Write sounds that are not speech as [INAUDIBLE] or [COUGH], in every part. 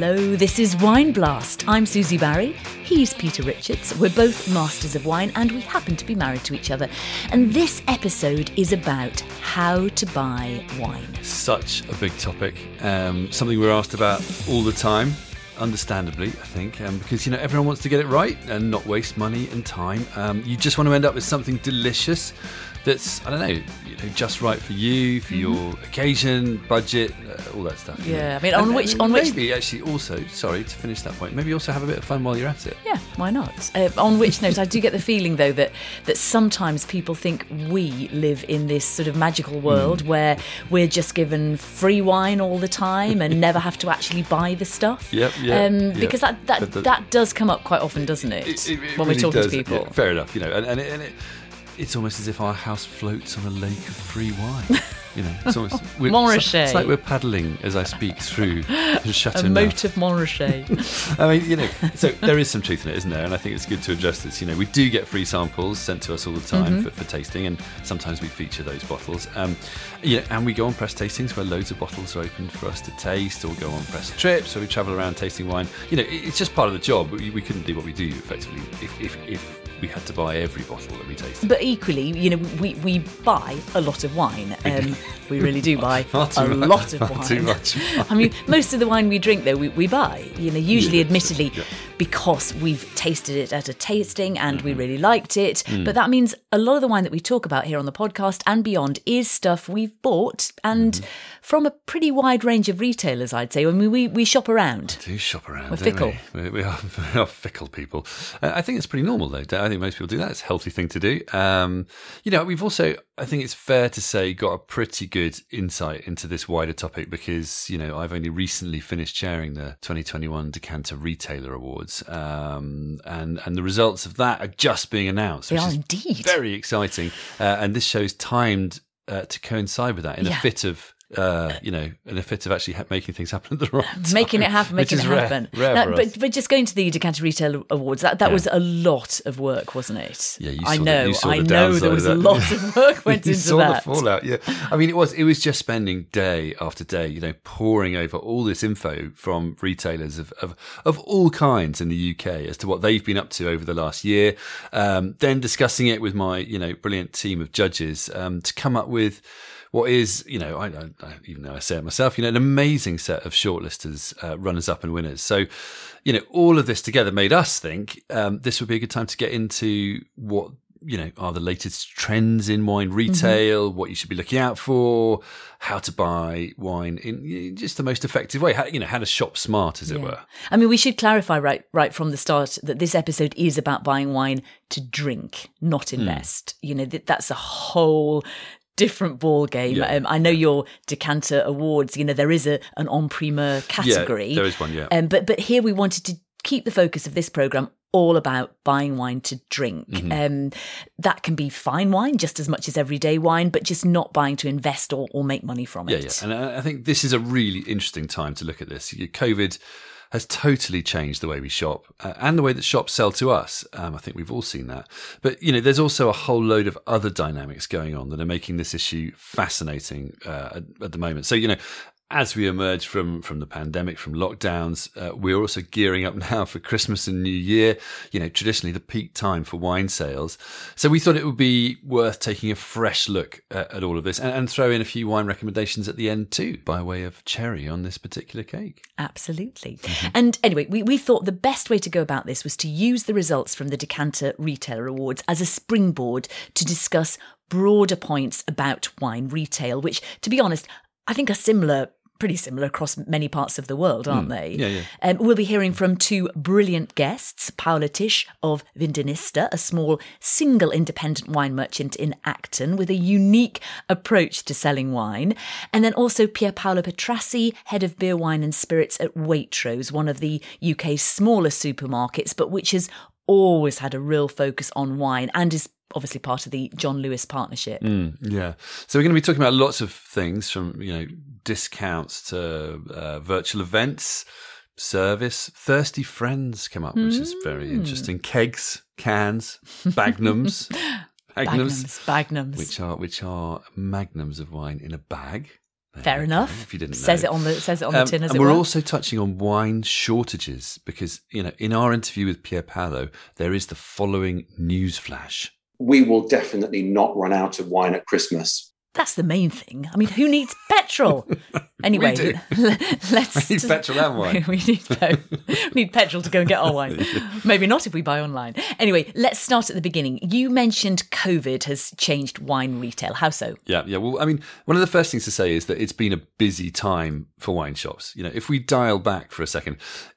Hello, this is Wine Blast. I'm Susie Barrie. He's Peter Richards. We're both masters of wine and we happen to be married to each other. And this episode is about how to buy wine. Such a big topic. Um, something we're asked about all the time. Understandably, I think, um, because you know everyone wants to get it right and not waste money and time. Um, you just want to end up with something delicious that's I don't know, you know, just right for you, for mm-hmm. your occasion, budget, uh, all that stuff. Yeah, I mean, on and, which and on maybe which maybe actually also sorry to finish that point, maybe also have a bit of fun while you're at it. Yeah, why not? Uh, on which note, I do get the feeling though that that sometimes people think we live in this sort of magical world mm. where we're just given free wine all the time and never have to actually buy the stuff. [LAUGHS] Yep, yeah, um, yep. Because that that, the, that does come up quite often, doesn't it? it, it, it when really we're talking does, to people. Yeah, fair enough, you know, and, and, and it, it's almost as if our house floats on a lake of free wine. You know, it's almost [LAUGHS] we're, Montrachet. It's like we're paddling as I speak through the [LAUGHS] Chateau. A moat of Montrachet. [LAUGHS] I mean, you know, so there is some truth in it, isn't there? And I think it's good to address this. You know, we do get free samples sent to us all the time mm-hmm. for, for, tasting, and sometimes we feature those bottles. Um, yeah, and we go on press tastings where loads of bottles are opened for us to taste, or go on press trips, where we travel around tasting wine. You know, it's just part of the job. We, we couldn't do what we do effectively if, if, if we had to buy every bottle that we tasted. But equally, you know, we, we buy a lot of wine. Um, we really do [LAUGHS] buy a much, lot of wine. Too much. I mean, most of the wine we drink, though, we, we buy. You know, usually, yeah, admittedly, yeah. Because we've tasted it at a tasting and mm-hmm. we really liked it. Mm. But that means a lot of the wine that we talk about here on the podcast and beyond is stuff we've bought and mm. from a pretty wide range of retailers, I'd say. I mean, we, we shop around. We do shop around. We're fickle. We? We, are, [LAUGHS] we, are, fickle people. Uh, I think it's pretty normal, though. I think most people do that. It's a healthy thing to do. Um, you know, we've also, I think it's fair to say, got a pretty good insight into this wider topic because, you know, I've only recently finished chairing the 2021 Decanter Retailer Awards. Um, and, and the results of that are just being announced. They are indeed. Very exciting. Uh, and this show's timed uh, to coincide with that in yeah. a fit of uh, you know, in a fit of actually ha- making things happen at the right [LAUGHS] time. Making it happen, making it happen. Rare, rare but, but just going to the Decanter Retail Awards, that, that yeah. was a lot of work, wasn't it? Yeah, I know. The, I know there was a lot of work [LAUGHS] went you into saw that. the fallout. Yeah, I mean, it was it was just spending day after day, you know, pouring over all this info from retailers of of, of all kinds in the UK as to what they've been up to over the last year. Um, then discussing it with my you know brilliant team of judges um, to come up with what is, you know, I, I, even though I say it myself, you know, an amazing set of shortlisters, uh, runners up and winners. So, you know, all of this together made us think um, this would be a good time to get into what you know are the latest trends in wine retail mm-hmm. what you should be looking out for how to buy wine in just the most effective way how, you know how to shop smart as yeah. it were i mean we should clarify right right from the start that this episode is about buying wine to drink not hmm. invest mm. you know that, that's a whole different ball game. Yeah. Um, I know your decanter awards. You know there is a an en primeur category. Yeah, there is one. Yeah. Um, but but here we wanted to keep the focus of this program all about buying wine to drink. Mm-hmm. Um, that can be fine wine just as much as everyday wine, but just not buying to invest or, or make money from yeah, it. Yeah, and I think this is a really interesting time to look at this. COVID has totally changed the way we shop uh, and the way that shops sell to us. Um, I think we've all seen that. But, you know, there's also a whole load of other dynamics going on that are making this issue fascinating uh, at, at the moment. So, you know, as we emerge from from the pandemic, from lockdowns, uh, we're also gearing up [LAUGHS] now for Christmas and New Year. You know, traditionally the peak time for wine sales. So we thought it would be worth taking a fresh look at, at all of this and, and, throw in a few wine recommendations at the end too, by way of cherry on this particular cake. Absolutely. Mm-hmm. And anyway, we, we thought the best way to go about this was to use the results from the Decanter Retailer Awards as a springboard to discuss broader points about wine retail, which, to be honest, I think are similar pretty similar across many parts of the world, aren't mm. they? Yeah, yeah. Um, we'll be hearing from two brilliant guests Paula Tisch of Vindenista, a small single independent wine merchant in Acton with a unique approach to selling wine, and then also Pier Paolo Petrassi, head of beer, wine, and spirits at Waitrose, one of the UK's smaller supermarkets, but which has always had a real focus on wine and is obviously part of the John Lewis partnership. Mm, yeah. So we're going to be talking about lots of things from, you know, discounts to uh, virtual events, service. Thirsty Friends come up, which mm. is very hmm. interesting. Kegs, cans, bagnums. [LAUGHS] Magnums, magnums, which are which are magnums of wine in a bag. Fair enough. If you didn't says know. it on the says it on Um, the tin as and we're were. also touching on wine shortages because, you know, in our interview with Pier Paolo, there is the following news flash. We will definitely not run out of wine at Christmas. That's the main thing. I mean, who needs petrol? [LAUGHS] Anyway, do. [LAUGHS] let's We need petrol and [LAUGHS] wine. we need we need petrol to go and get our wine. Maybe not if we buy online. Anyway, let's start at the beginning. You mentioned COVID has changed wine retail. How so? Yeah, yeah. Well, I mean, one of the first things to say is that it's been a busy time for wine shops. You know, if we dial back for a second,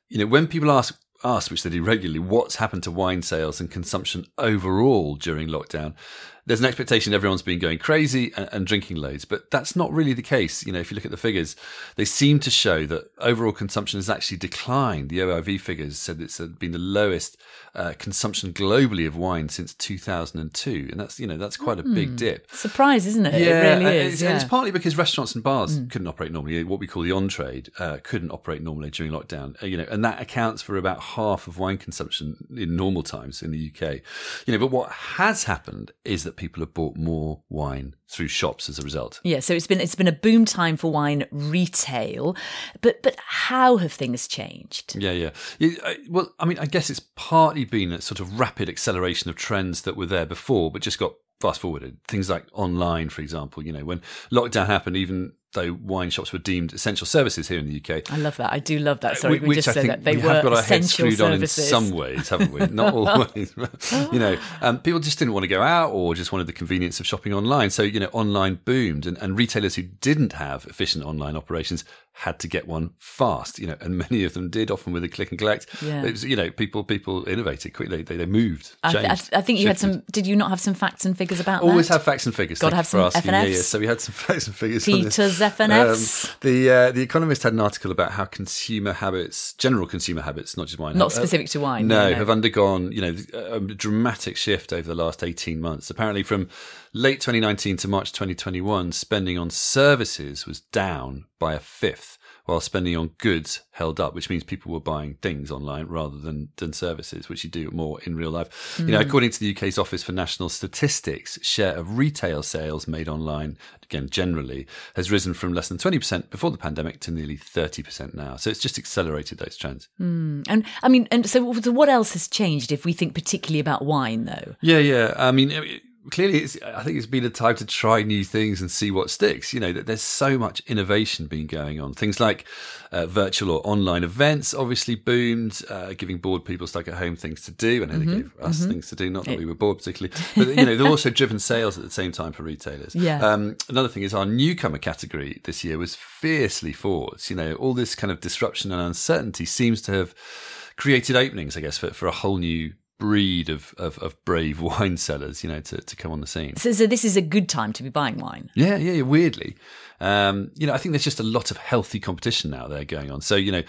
you know, when people ask us, which they do regularly, what's happened to wine sales and consumption overall during lockdown, there's an expectation everyone's been going crazy and, and drinking loads, but that's not really the case. You know, if you look at the figures, they seem to show that overall consumption has actually declined. The OIV figures said it's been the lowest uh, consumption globally of wine since 2002, and that's you know that's quite a big dip. Surprise, isn't it? Yeah, it really and is. It's, yeah. and it's partly because restaurants and bars couldn't operate normally. What we call the on trade uh, couldn't operate normally during lockdown. Uh, you know, and that accounts for about half of wine consumption in normal times in the UK. You know, but what has happened is that people have bought more wine through shops as a result. Yeah, so it's been it's been a boom time for wine retail, but but how have things changed? Yeah, yeah. Yeah, uh, I- Well, I mean, I guess it's partly been a sort of rapid acceleration of trends that were there before, but just got fast forwarded. Things like online, for example. You know, when lockdown happened, even though wine shops were deemed essential services here in the UK, I love that. I do love that. Sorry, Wh- we just I said that they we were have got our heads essential screwed on in some ways, haven't we? Not [LAUGHS] always. you know, um, people just didn't want to go out or just wanted the convenience of shopping online. So you know, online boomed, and, and retailers who didn't have efficient online operations had to get one fast. You know, and [LAUGHS] many of them did, often with a click and collect. Yeah. It was, you know, people people innovated quickly. They, they moved. I, I, changed, I think you had some. Did you not have some facts and figures about Always that? have facts and figures. Gotta Thank have some asking. Yeah, yeah. FNFs. So we had some [LAUGHS] facts and figures. Peter's FNFs. Um, the uh, the Economist had an article about how consumer habits, general consumer habits, not just wine, Not have- specific to wine, No, no, no. have undergone you know a dramatic shift over the last eighteen months. Apparently, from late 2019 to March 2021, spending on services was down by a fifth. While spending on goods held up, which means people were buying things online rather than, than services, which you do more in real life. You know, Hmm. according to the UK's Office for National Statistics, share of retail sales made online, again generally, has risen from less than twenty percent before the pandemic to nearly thirty percent now. So it's just accelerated those trends. And I mean, and so, so what else has changed if we think particularly about wine, though? Yeah, yeah. I mean, it- clearly, it's, I think it's been a time to try new things and see what sticks. You know, that there's so much innovation been going on. Things like uh, virtual or online events obviously boomed, uh, giving bored people stuck at home things to do. And they gave us things to do. Not that we were bored particularly, but you know, they've also driven sales at the same time for retailers. Yeah. Um, another thing is our newcomer category this year was fiercely forwards. You know, all this kind of disruption and uncertainty seems to have created openings, I guess, for, for a whole new breed of, of, of brave [LAUGHS] wine sellers, you know, to, to come on the scene. So, so this is a good time to be buying wine. Yeah, yeah, yeah, weirdly. Um, you know, I think there's just a lot of healthy competition out there going on. So, you know,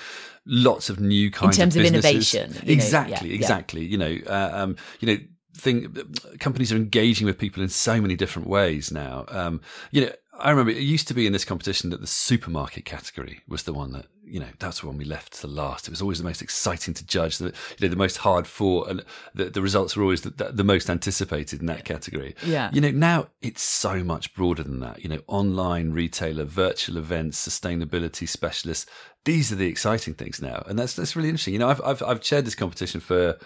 lots of new kinds in terms of businesses. innovation, you know, Exactly, yeah, yeah. exactly. You know, uh, um, you know, thing companies are engaging with people in so many different ways now. Um, you know, I remember it used to be in this competition that the supermarket category was the one that you know that's the one we left to last. It was always the most exciting to judge, the you know the most hard fought, and the, the results were always the, the, the most anticipated in that category. Yeah. you know now it's so much broader than that. You know, online retailer, virtual events, sustainability specialists. These are the exciting things now, and that's that's really interesting. You know, I've I've, I've chaired this competition for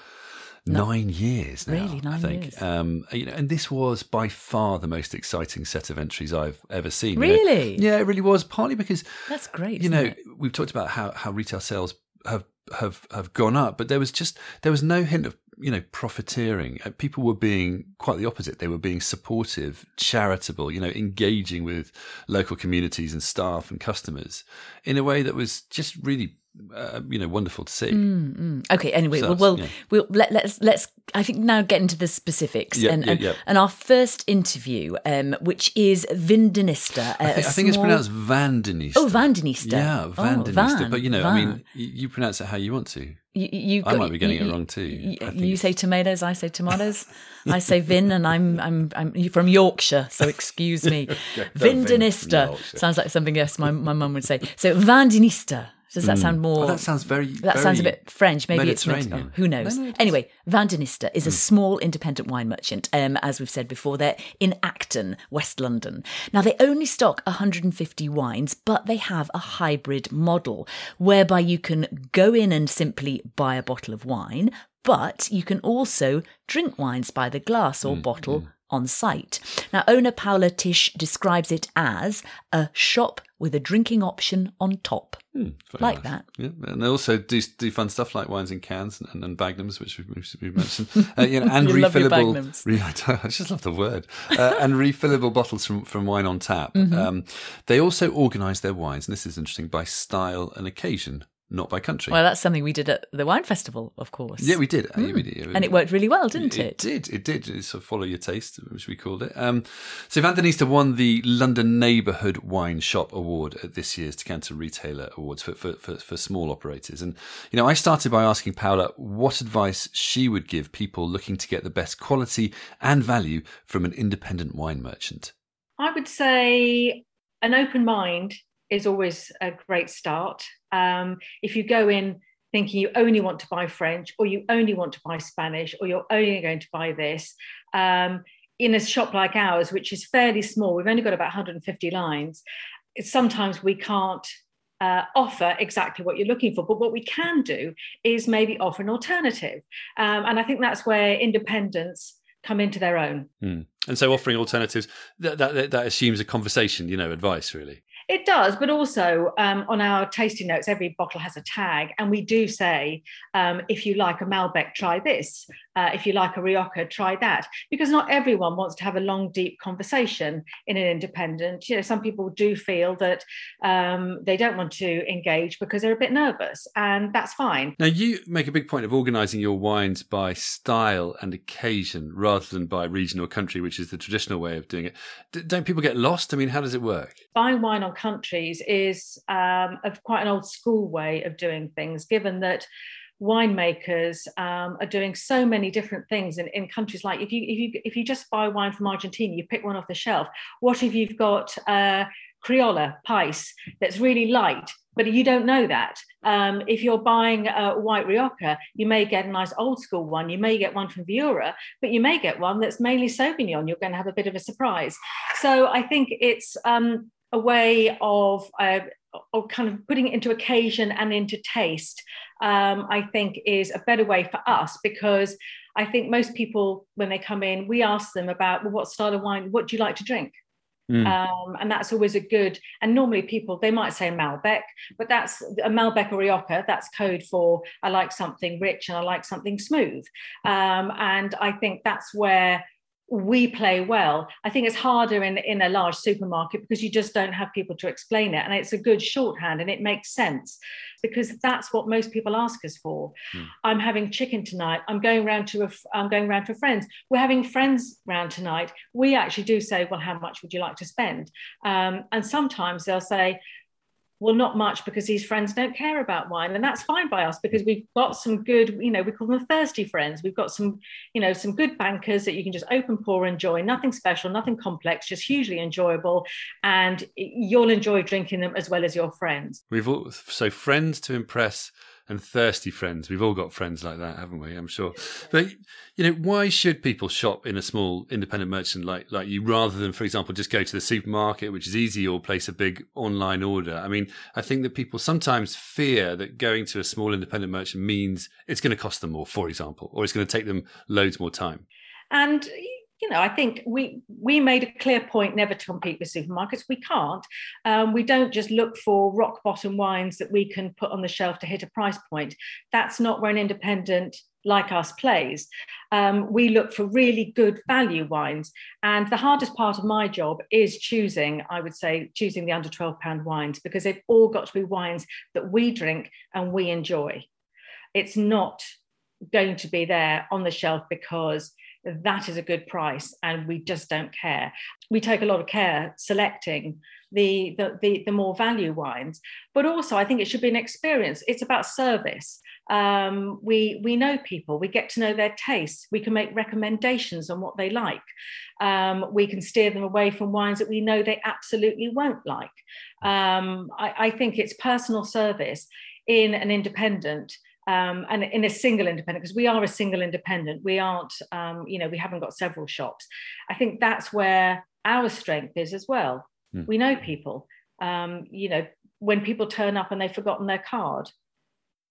nine years now. Really, I think. years. Um, you know, and this was by far the most exciting set of entries I've ever seen. you know. Really? Yeah, it really was. Partly because That's great. you know it? we've talked about how how retail sales have have have gone up, but there was just there was no hint of you know profiteering. Uh, People were being quite the opposite. They were being supportive, charitable. You know, engaging with local communities and staff and customers in a way that was just really uh, you know wonderful to see. Okay. Anyway, So well, well yeah. we'll let, let's let's. I think now get into the specifics Yeah, and yeah, and, and our first interview, um, which is Vindonista. I think, I think it's pronounced Vandenista. Oh, Vandenista. Yeah, Oh, Vandenista. Van, but you know, I mean, you, pronounce it how you want to. You, you I got- might be getting you- it wrong too. You, say tomatoes, I say tomatoes. [LAUGHS] I say Vin, and I'm I'm I'm from Yorkshire, so excuse me. [LAUGHS] Vin from sounds like something yes my my mum would say. So Vandinista. Does that mm. sound more? Oh, that sounds very. That very sounds a bit French. Maybe it's meant, oh, who knows. No, no, anyway, Vandenista is a mm. small independent wine merchant. Um, as we've said before, they're in Acton, West London. Now they only stock 150 wines, but they have a hybrid model whereby you can go in and simply buy a bottle of wine, but you can also drink wines by the glass or mm, bottle mm on site. Now, owner Paula Tisch describes it as a shop with a drinking option on top. Hmm, like nice. that. Yeah, and they also do, do fun stuff like wines in cans and, and bagnums, which we've, we've mentioned, [LAUGHS] uh, you know, and refillable. Re- [LAUGHS] I just love the word. Uh, and refillable bottles from, from wine on tap. Mm-hmm. Um, they also organise their wines, and this is interesting, by style and occasion not by country. Well, that's something we did at the wine festival, of course. Yeah, we did. Mm. Yeah, we did. And it worked really well, didn't it? It did. It did. It sort of follow your taste, which we called it. Um, so Vandenista won the London Neighbourhood Wine Shop Award at this year's Decanter Retailer Awards for, for, for, for small operators. And, you know, I started by asking Paula what advice she would give people looking to get the best quality and value from an independent wine merchant. I would say an open mind is always a great start. Um, if you go in thinking you only want to buy French or you only want to buy Spanish or you're only going to buy this, um, in a shop like ours, which is fairly small, we've only got about 150 lines, sometimes we can't uh, offer exactly what you're looking for. But what we can do is maybe offer an alternative. Um, and I think that's where independence come into their own. Mm. And so offering alternatives, that, that, that assumes a conversation, you know, advice really. It does, but also um, on our tasting notes, every bottle has a tag, and we do say, um, if you like a Malbec, try this. Uh, if you like a Rioja, try that. Because not everyone wants to have a long, deep conversation in an independent. You know, some people do feel that um, they don't want to engage because they're a bit nervous, and that's fine. Now, you make a big point of organising your wines by style and occasion rather than by region or country, which is the traditional way of doing it. D- don't people get lost? I mean, how does it work? Buying wine on countries is um, of quite an old school way of doing things, given that winemakers um, are doing so many different things in, in countries like if you if you if you just buy wine from Argentina, you pick one off the shelf. What if you've got uh, Criolla Pice that's really light, but you don't know that. Um, if you're buying a white Rioja, you may get a nice old school one. You may get one from Viura, but you may get one that's mainly Sauvignon. You're going to have a bit of a surprise. So I think it's um, a way of, uh, of kind of putting it into occasion and into taste, um, I think is a better way for us because I think most people, when they come in, we ask them about well, what style of wine, what do you like to drink? Mm. Um, and that's always a good. And normally people they might say Malbec, but that's a Malbec or Rioja. That's code for I like something rich and I like something smooth. Um, and I think that's where we play well. I think it's harder in, in a large supermarket because you just don't have people to explain it. And it's a good shorthand and it makes sense because that's what most people ask us for. Mm. I'm having chicken tonight. I'm going around to a, I'm going around for friends. We're having friends round tonight. We actually do say, well, how much would you like to spend? Um, and sometimes they'll say, well, not much because these friends don't care about wine. And that's fine by us because we've got some good, you know, we call them thirsty friends. We've got some, you know, some good bankers that you can just open, pour, enjoy. Nothing special, nothing complex, just hugely enjoyable. And you'll enjoy drinking them as well as your friends. We've all, so friends to impress and thirsty friends. We've all got friends like that, haven't we? I'm sure. But you know, why should people shop in a small independent merchant like like you rather than, for example, just go to the supermarket, which is easy, or place a big online order? I mean, I think that people sometimes fear that going to a small independent merchant means it's going to cost them more, for example, or it's going to take them loads more time. And you know, I think we we made a clear point never to compete with supermarkets. We can't. Um, we don't just look for rock bottom wines that we can put on the shelf to hit a price point. That's not where an independent like us plays. Um, we look for really good value wines, and the hardest part of my job is choosing. I would say choosing the under twelve pound wines because they've all got to be wines that we drink and we enjoy. It's not going to be there on the shelf because that is a good price and we just don't care. We take a lot of care selecting the, the the, the more value wines. But also i think it should be an experience. It's about service. Um, we we know people. We get to know their tastes. We can make recommendations on what they like. Um, we can steer them away from wines that we know they absolutely won't like. Um, I, I think it's personal service in an independent um, and in a single independent because we are a single independent. We aren't um, you know we haven't got several shops. I think that's where our strength is as well. Mm. we know people. Um, you know when people turn up and they've forgotten their card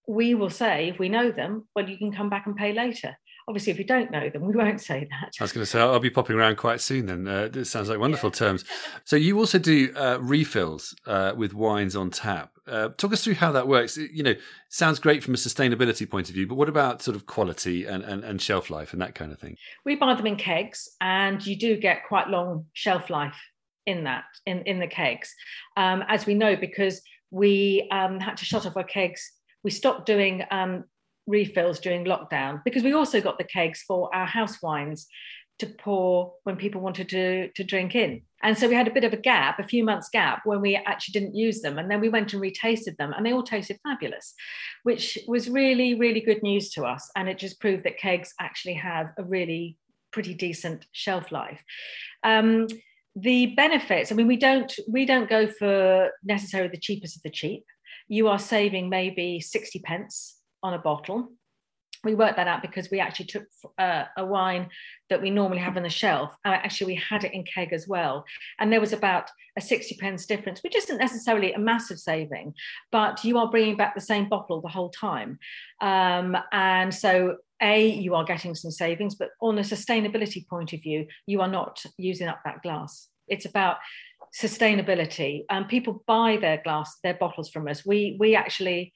we will say if we know them well you can come back and pay later obviously if we don't know them we won't say that i was going to say i'll be popping around quite soon then uh, this sounds like wonderful yeah. terms [LAUGHS] so you also do uh, refills uh, with wines on tap uh, talk us through how that works. you know, sounds great from a sustainability point of view, but what about sort of quality and, and, and shelf life and that kind of thing? We buy them in kegs, and you do get quite long shelf life in that in in the kegs, um, as we know because we um, had to shut off our kegs. We stopped doing um, refills during lockdown because we also got the kegs for our house wines to pour when people wanted to, to drink in. And so we had a bit of a gap, a few months gap, when we actually didn't use them. And then we went and retasted them, and they all tasted fabulous, which was really, really good news to us. And it just proved that kegs actually have a really pretty decent shelf life. Um, the benefits, I mean, we don't we don't go for necessarily the cheapest of the cheap. You are saving maybe 60 pence on a bottle we worked that out because we actually took uh, a wine that we normally have on the shelf. Uh, actually, we had it in keg as well. And there was about a 60 pence difference, which isn't necessarily a massive saving, but you are bringing back the same bottle the whole time. Um, and so, A, you are getting some savings, but on a sustainability point of view, you are not using up that glass. It's about sustainability. Um, people buy their glass, their bottles from us. We, we actually,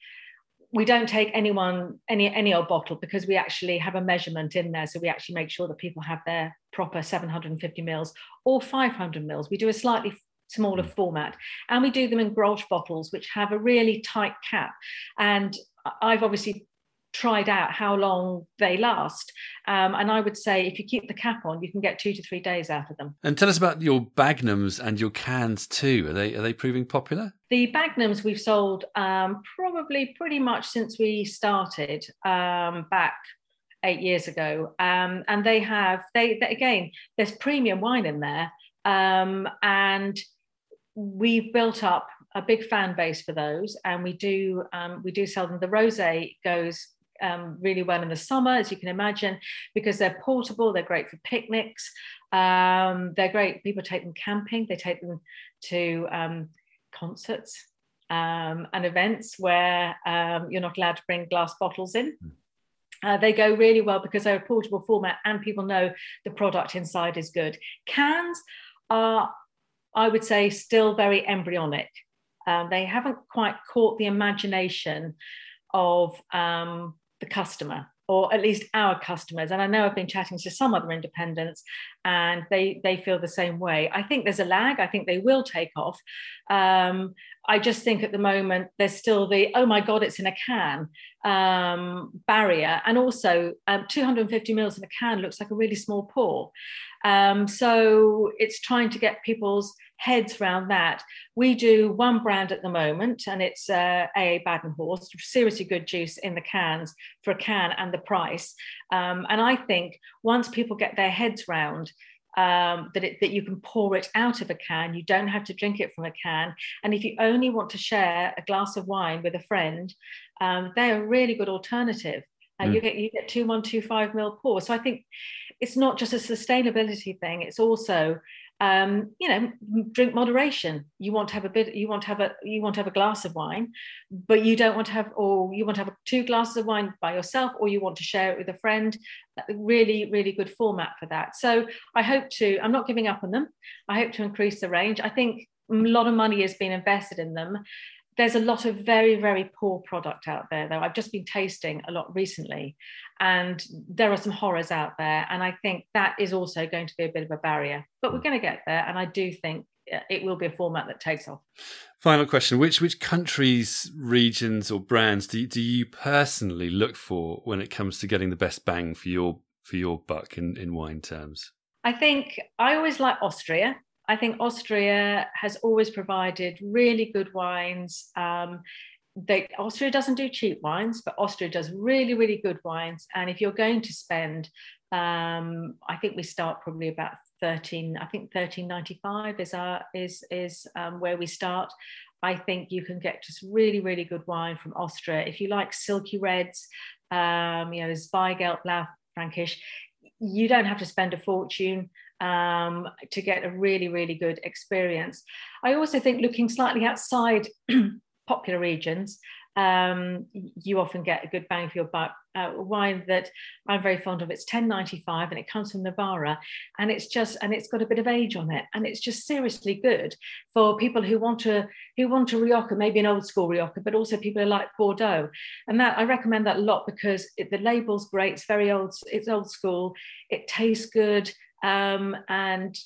we don't take anyone any any old bottle because we actually have a measurement in there. So we actually make sure that people have their proper 750 mils or 500 mils. We do a slightly smaller mm. format and we do them in grolsch bottles which have a really tight cap. And i've obviously tried out how long they last. Um, and I would say if you keep the cap on, you can get two to three days out of them. And tell us about your Bagnums and your cans too. Are they are they proving popular? The Bagnums we've sold um, probably pretty much since we started um, back eight years ago, um, and they have they, they, again there's premium wine in there, um, and we've built up a big fan base for those, and we do um, we do sell them. The rosé goes um, really well in the summer, as you can imagine, because they're portable, they're great for picnics, um, they're great. People take them camping, they take them to um, concerts um, and events where um, you're not allowed to bring glass bottles in. Hmm. Uh, they go really well because they're a portable format and people know the product inside is good. Cans are, I would say, still very embryonic. Um, they haven't quite caught the imagination of um, the customer or at least our customers. And i know i've been chatting to some other independents and they they feel the same way. I think there's a lag. I think they will take off. Um, i just think at the moment there's still the oh my god it's in a can um, barrier. And also um, 250 mils in a can looks like a really small pour um, so it's trying to get people's heads around that. We do one brand at the moment, and it's uh, AA Badenhorst, seriously good juice in the cans for a can and the price. Um, and I think once people get their heads round um, that, it, that you can pour it out of a can. You don't have to drink it from a can. And if you only want to share a glass of wine with a friend, um, they're a really good alternative. Uh, mm. You get you get two one two five mil pour. So I think it's not just a sustainability thing. It's also um, you know, drink moderation. You want to have a bit, you want to have a, you want to have a glass of wine, but you don't want to have, or you want to have two glasses of wine by yourself, or you want to share it with a friend. Really, really good format for that. So I hope to, I'm not giving up on them. I hope to increase the range. I think a lot of money has been invested in them there's a lot of very very poor product out there though. I've just been tasting a lot recently and there are some horrors out there and i think that is also going to be a bit of a barrier. But we're going to get there and i do think uh, it will be a format that takes off. Final question. Which which countries regions or brands do you, do you personally look for when it comes to getting the best bang for your for your buck in, in wine terms? I think I always like Austria. I think Austria has always provided really good wines. Um, they, Austria doesn't do cheap wines, but Austria does really, really good wines. And if you're going to spend, um, I think we start probably about 13, I think 1395 is our is is um, where we start. I think you can get just really, really good wine from Austria. If you like silky reds, um, you know, Zweigelt, Blau, Frankish, you don't have to spend a fortune um, to get a really, really good experience. I also think looking slightly outside [CLEARS THROAT] popular regions, um, you often get a good bang for your buck. Uh, wine that I'm very fond of. It's 10.95 and it comes from Navarra, and it's just and it's got a bit of age on it, and it's just seriously good for people who want to who want a Rioja, maybe an old school Rioja, but also people who like Bordeaux. And that I recommend that a lot because it, the label's great. It's very old. It's old school. It tastes good um, and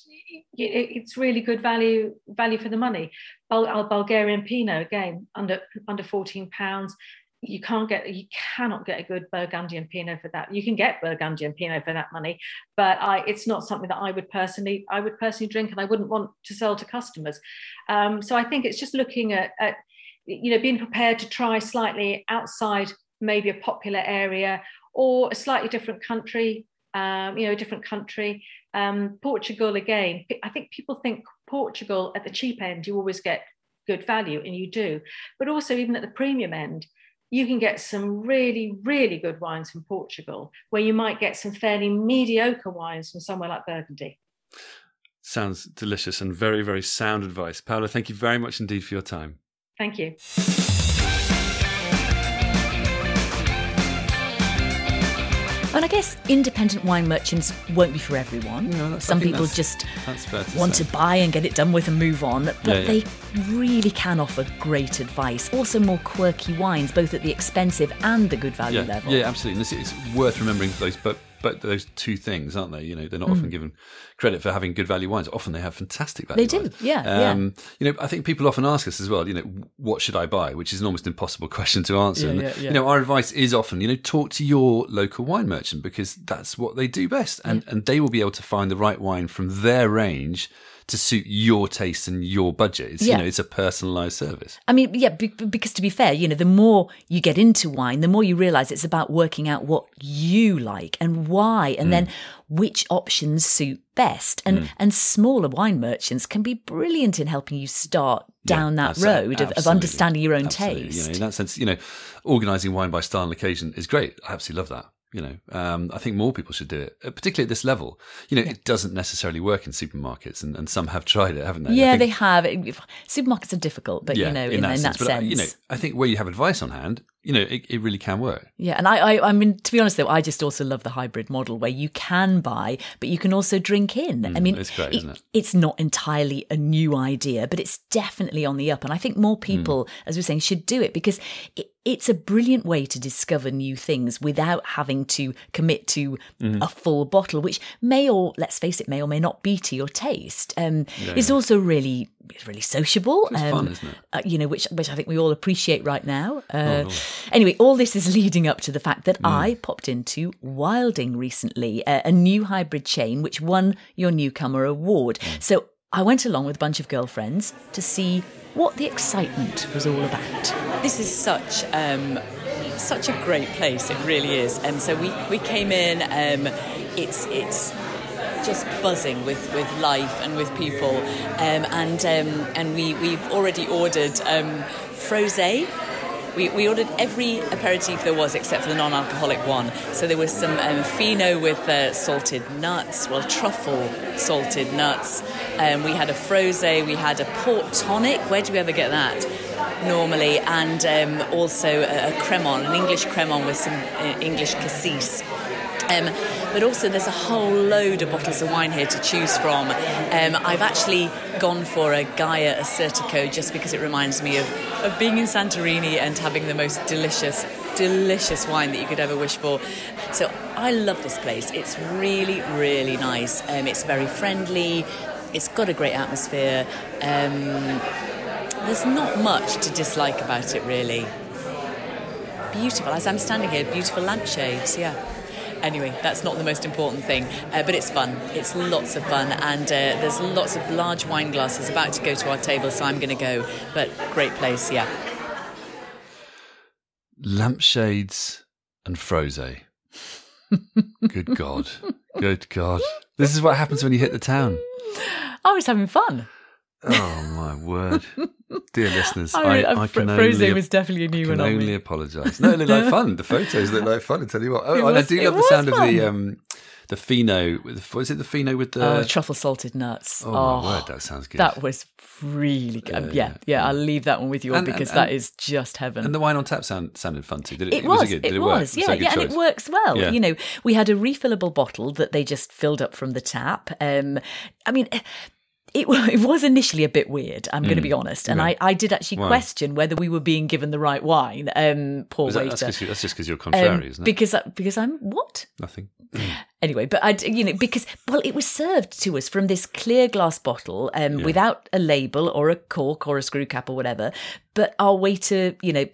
it's really good value value for the money. Bul- Bulgarian Pinot again under under 14 pounds. You can't get you cannot get a good Burgundian Pinot for that. You can get Burgundian Pinot for that money, but I, it's not something that I would personally I would personally drink, and I wouldn't want to sell to customers. Um, so I think it's just looking at, at you know being prepared to try slightly outside maybe a popular area or a slightly different country um, you know, a different country. Um, Portugal, again, I think people think Portugal at the cheap end, you always get good value, and you do. But also, even at the premium end, you can get some really, really good wines from Portugal, where you might get some fairly mediocre wines from somewhere like Burgundy. Sounds delicious and very, very sound advice. Paola, thank you very much indeed for your time. Thank you. And I guess independent wine merchants won't be for everyone. No, Some people just to want say. to buy and get it done with and move on, but Yeah, yeah. they really can offer great advice. Also, more quirky wines, both at the expensive and the good value yeah, level. Yeah, absolutely. And it's, it's worth remembering those, but but those two things, aren't they? You know, they're not often given credit for having good value wines. Often they have fantastic value. Mm. They do, wines. yeah, yeah. Um, You know, I think people often ask us as well. You know, what should I buy? Which is an almost impossible [LAUGHS] question to answer. Yeah, and, yeah, yeah. You know, our advice is often, you know, talk to your local wine merchant because that's what they do best, and and they will be able to find the right wine from their range to suit your taste and your budget. It's Yeah. you know, it's a personalised service. I mean, yeah, be- because to be fair, you know, the more you get into wine, the more you realize it's about working out what you like and why, and then mm. which options suit best. And mm. and smaller wine merchants can be brilliant in helping you start down that road of, of understanding your own Absolutely. taste. You know, in that sense, you know, organising wine by style and occasion is great. I absolutely love that. You know, um, I think more people should do it, uh, particularly at this level. You know, it doesn't necessarily work in supermarkets, and, and some have tried it, haven't they? Yeah, they have. Supermarkets are difficult, but you know, in, in that, sense. But, uh, you know, I think where you have advice on hand, you know, it, it really can work. Yeah, and I, I, I mean, to be honest though, I just also love the hybrid model where you can buy, but you can also drink in. I mean, Mm, it's great, isn't it? It's not entirely a new idea, but it's definitely on the up, and I think more people, as we're saying, should do it because it, it's a brilliant way to discover new things without having to commit to Mm-hmm. a full bottle, which may or let's face it, may or may not be to your taste. Um, it's also really, it's really sociable. It's um, fun, isn't it? uh, you know, which which I think we all appreciate right now. Uh, Anyway, all this is [LAUGHS] leading up to the fact that I popped into Wilding recently, a, a new hybrid chain which won your newcomer award. So I went along with a bunch of girlfriends to see what the excitement was all about. This is such um, such a great place. It really is. And so we, we came in. Um, it's it's just buzzing with, with life and with people. Um, and um, and we we've already ordered um, frosé. We, we ordered every aperitif there was except for the non-alcoholic one. So there was some um, fino with uh, salted nuts, well truffle salted nuts. Um, we had a frosé, We had a port tonic. Where do we ever get that? Normally, and um, also a, a crémant, an English crémant with some uh, English cassis. Um, but also, there's a whole load of bottles of wine here to choose from. Um, I've actually gone for a Gaia Assyrtiko just because it reminds me of, of being in Santorini and having the most delicious, delicious wine that you could ever wish for. So I love this place. It's really, really nice. Um, it's very friendly. It's got a great atmosphere. Um, there's not much to dislike about it, really. Beautiful. As I'm standing here, beautiful lampshades, yeah. Anyway, that's not the most important thing, uh, but it's fun. It's lots of fun, and uh, there's lots of large wine glasses about to go to our table, so I'm going to go. But great place, yeah. Lampshades and frosé. [LAUGHS] Good God. Good God. This is what happens when you hit the town. I was having fun. Oh my word, dear listeners! [LAUGHS] I, I, I can Frosé only, was definitely a new can one on only apologise. No, they look like [LAUGHS] fun. The photos look like fun. I tell you what. Oh, It and I do love the was sound of the fun. um, the. With, was it the fino with the? Oh, truffle salted nuts. oh, my word, that sounds good. That was really good. Yeah, yeah, I'll leave that one with you all And- because and- and- is just heaven. and the wine on tap sound sounded fun too. Did it? It was. it good? Did it it, was. Yeah, good yeah, and it works well. Yeah. You know, we had a refillable bottle that they just filled up from the tap. Um, I mean. It, [LAUGHS] it was initially a bit weird, I'm going to be honest. And Mm. Okay. I, I did actually question whether we were being given the right wine. Um, poor that- waiter. that's, you- that's just because you're Um, contrary, isn't it? because, I- because I'm what? Nothing. [SIGHS] Anyway, but I, you know, because well, it was served to us from this clear glass bottle, um, without a label or a cork or a screw cap or whatever. But our waiter, you know,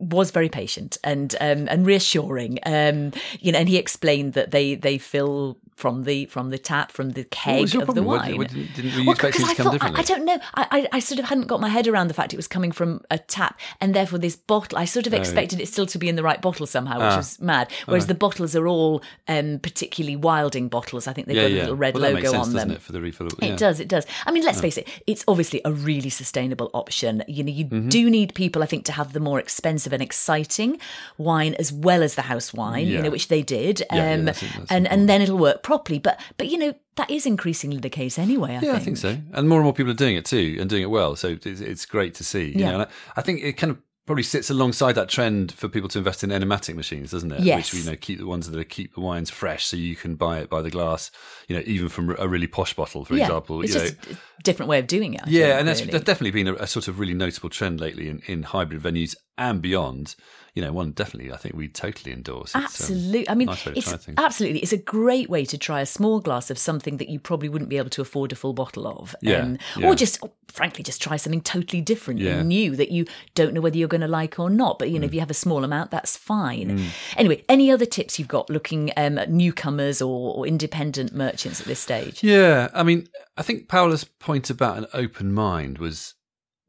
was very patient and um, and reassuring. Um, you know, and he explained that they they fill from the from the tap from the keg of the problem? What- wine. what- didn't, didn't, you Well, expecting it to I come thought, differently? I don't know. I, I, I sort of hadn't got my head around the fact it was coming from a tap, and therefore this bottle. I sort of expected it still to be in the right bottle somehow, which Ah. was mad. Whereas the bottles are all um, particularly Wilding bottles. I think they've yeah, got a yeah. little red well, logo sense, on them. it, for the refill? It does, it does. I mean, let's face it, it's obviously a really sustainable option. You know, you Mm-hmm. do need people, I think, to have the more expensive and exciting wine as well as the house wine, you know, which they did. Yeah, yeah, um, that's- that's and, and then it'll work properly. But, but, you know, that is increasingly the case anyway, I Yeah, think. I think so. And more and more people are doing it too, and doing it well. So it's, it's great to see. You Yeah. know, and I, I think it kind of probably sits alongside that trend for people to invest in Enomatic machines, doesn't it? Yes. Which you know keep the ones that are, keep the wines fresh, so you can buy it by the glass. You know, even from a really posh bottle, for yeah, example. it's you just know. a different way of doing it. I Yeah, think, and that's, really. that's definitely been a, a sort of really notable trend lately in, in hybrid venues and beyond. You know, one definitely I think we totally endorse. It's, um, Absolutely. I mean, nice it's absolutely. It's a great way to try a small glass of something that you probably wouldn't be able to afford a full bottle of. Um, Yeah, yeah. Or just, frankly, just try something totally different Yeah. Mm. and new that you don't know whether you're going to like or not. But, you know, if you have a small amount, that's fine. Anyway, any other tips you've got looking um, at newcomers or, or independent merchants at this stage? Yeah, I mean, I think Paola's point about an open mind was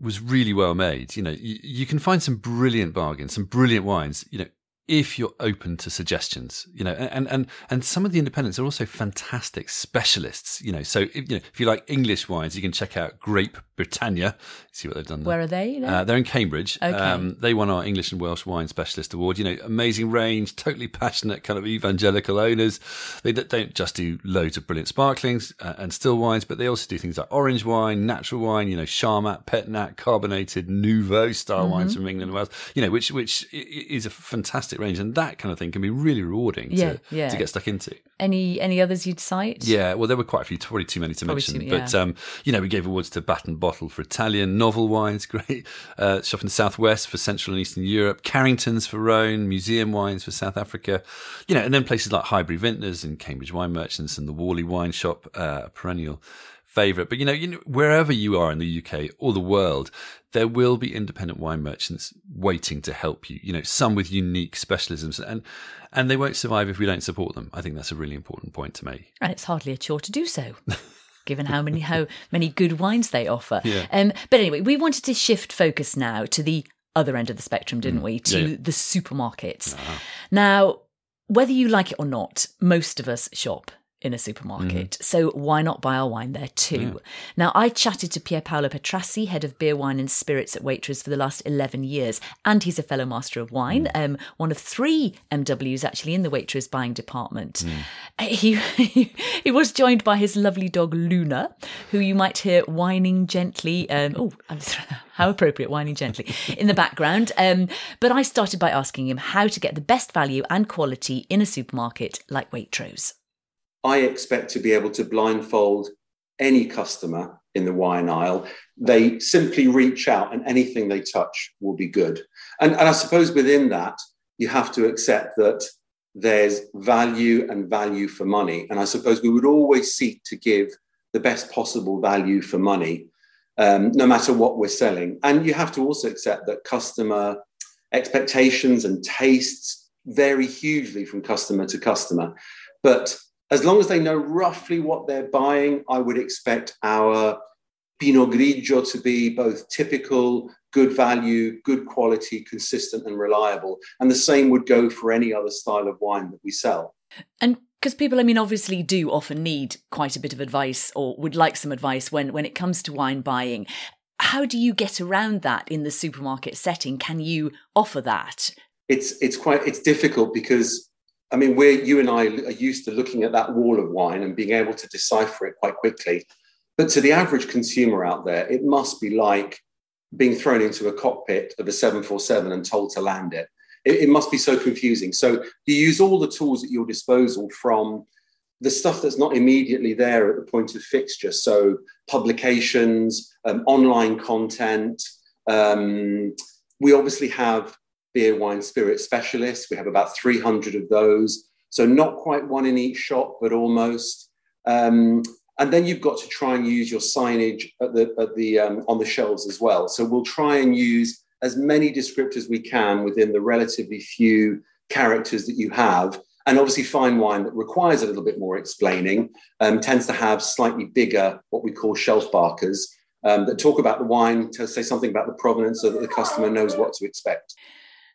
was really well made. You know, you, you can find some brilliant bargains, some brilliant wines. You know, if you're open to suggestions. You know, and and and some of the independents are also fantastic specialists. You know, so if, you know if you like English wines, you can check out Grape Britannia. See what they've done there. Where are they? then? Uh, they're in Cambridge. Okay. Um, they won our English and Welsh Wine Specialist Award. You know, amazing range, totally passionate, kind of evangelical owners. They don't just do loads of brilliant sparklings uh, and still wines, but they also do things like orange wine, natural wine. You know, Charmat, Petnat, carbonated, Nouveau style Mm-hmm. wines from England and Wales. You know, which which is a fantastic range, and that kind of thing can be really rewarding Yeah, to, yeah. to get stuck into. any any others you'd cite? Yeah, well, there were quite a few, probably too many to Probably mention. too- But um, you know, we gave awards to Bat and Bottle for Italian novel wines, [LAUGHS] great uh, shop in the southwest for Central and Eastern Europe, Carringtons for Rhone, museum wines for South Africa. You know, and then places like Highbury Vintners and Cambridge Wine Merchants and the Whalley Wine Shop, uh, a perennial favourite. But you know, you know, wherever you are in the UK or the world, there will be independent wine merchants waiting to help you. You know, some with unique specialisms, and and they won't survive if we don't support them. I think that's a really important point to make. and it's hardly a chore to do so. [LAUGHS] Given how many how many good wines they offer, Yeah. um, but anyway, we wanted to shift focus now to the other end of the spectrum, didn't we? To Mm. Yeah, Uh-huh. yeah. the supermarkets. Now, whether you like it or not, most of us shop in a supermarket. Mm-hmm. So why not buy our wine there too? Now, I chatted to Pier Paolo Petrassi, head of beer, wine and spirits at Waitrose for the last 11 years, and he's a fellow master of wine, Mm. um, one of three MWs actually in the Waitrose buying department. Mm. [LAUGHS] He, he was joined by his lovely dog Luna, who you might hear whining gently. Um, oh, [LAUGHS] how appropriate, whining gently in the background. Um, but I started by asking him how to get the best value and quality in a supermarket like Waitrose. I expect to be able to blindfold any customer in the wine aisle. They simply reach out and anything they touch will be good. And, and I suppose within that, you have to accept that there's value and value for money. And I suppose we would always seek to give the best possible value for money, um, no matter what we're selling. And you have to also accept that customer expectations and tastes vary hugely from customer to customer. But as long as they know roughly what they're buying, I would expect our Pinot Grigio to be both typical, good value, good quality, consistent, and reliable. And the same would go for any other style of wine that we sell. And because people, I mean, obviously do often need quite a bit of advice or would like some advice when, when it comes to wine buying. How do you get around that in the supermarket setting? Can you offer that? It's it's quite it's difficult because I mean we're you and I are used to looking at that wall of wine and being able to decipher it quite quickly. But to the average consumer out there, it must be like being thrown into a cockpit of a 747 and told to land it. It, it must be so confusing. So you use all the tools at your disposal from the stuff that's not immediately there at the point of fixture. So publications, um, online content. Um, we obviously have beer, wine, spirit specialists. We have about 300 of those. So not quite one in each shop, but almost. Um, and then you've got to try and use your signage at the, at the um, on the shelves as well. So we'll try and use as many descriptors we can within the relatively few characters that you have. And obviously, fine wine that requires a little bit more explaining um, tends to have slightly bigger, what we call shelf barkers, um, that talk about the wine, to say something about the provenance so that the customer knows what to expect.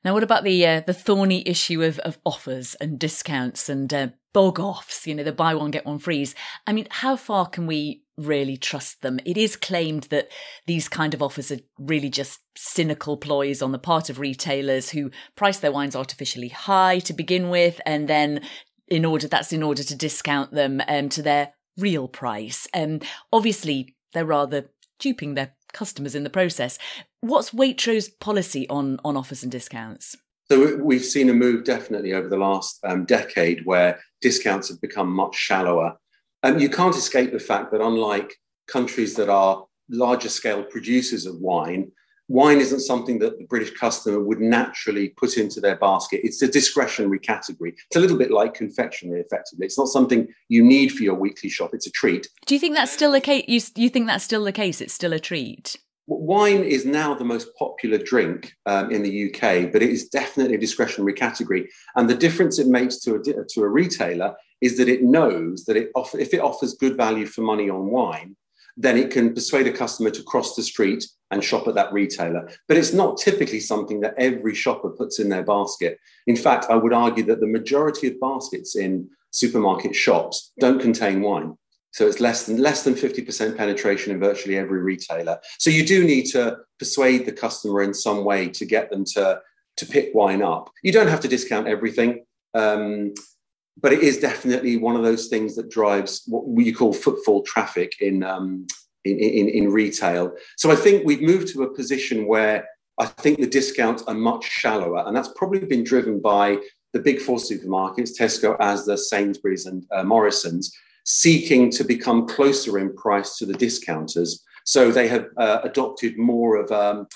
Now, what about the uh, the thorny issue of, of offers and discounts and uh, bog offs? You know, the buy one get one frees. I mean, how far can we really trust them? It is claimed that these kind of offers are really just cynical ploys on the part of retailers who price their wines artificially high to begin with, and then in order that's in order to discount them um, to their real price. Um, obviously, they're rather duping their customers in the process. What's Waitrose policy on, on offers and discounts? So we've seen a move definitely over the last um, decade where discounts have become much shallower. And you can't escape the fact that unlike countries that are larger scale producers of wine, wine isn't something that the British customer would naturally put into their basket. It's a discretionary category. It's a little bit like confectionery, effectively. It's not something you need for your weekly shop. It's a treat. Do you think that's still the case? You, you think that's still the case? It's still a treat. Wine is now the most popular drink um, in the UK, but it is definitely a discretionary category. And the difference it makes to a, to a retailer is that it knows that it off- if it offers good value for money on wine, then it can persuade a customer to cross the street and shop at that retailer. But it's not typically something that every shopper puts in their basket. In fact, I would argue that the majority of baskets in supermarket shops don't contain wine. So it's less than less than 50% penetration in virtually every retailer. So you do need to persuade the customer in some way to get them to, to pick wine up. You don't have to discount everything. Um, but it is definitely one of those things that drives what we call footfall traffic in, um, in, in, in retail. So I think we've moved to a position where I think the discounts are much shallower, and that's probably been driven by the big four supermarkets, Tesco, Asda, Sainsbury's, and uh, Morrison's, seeking to become closer in price to the discounters. So they have uh, adopted more of um,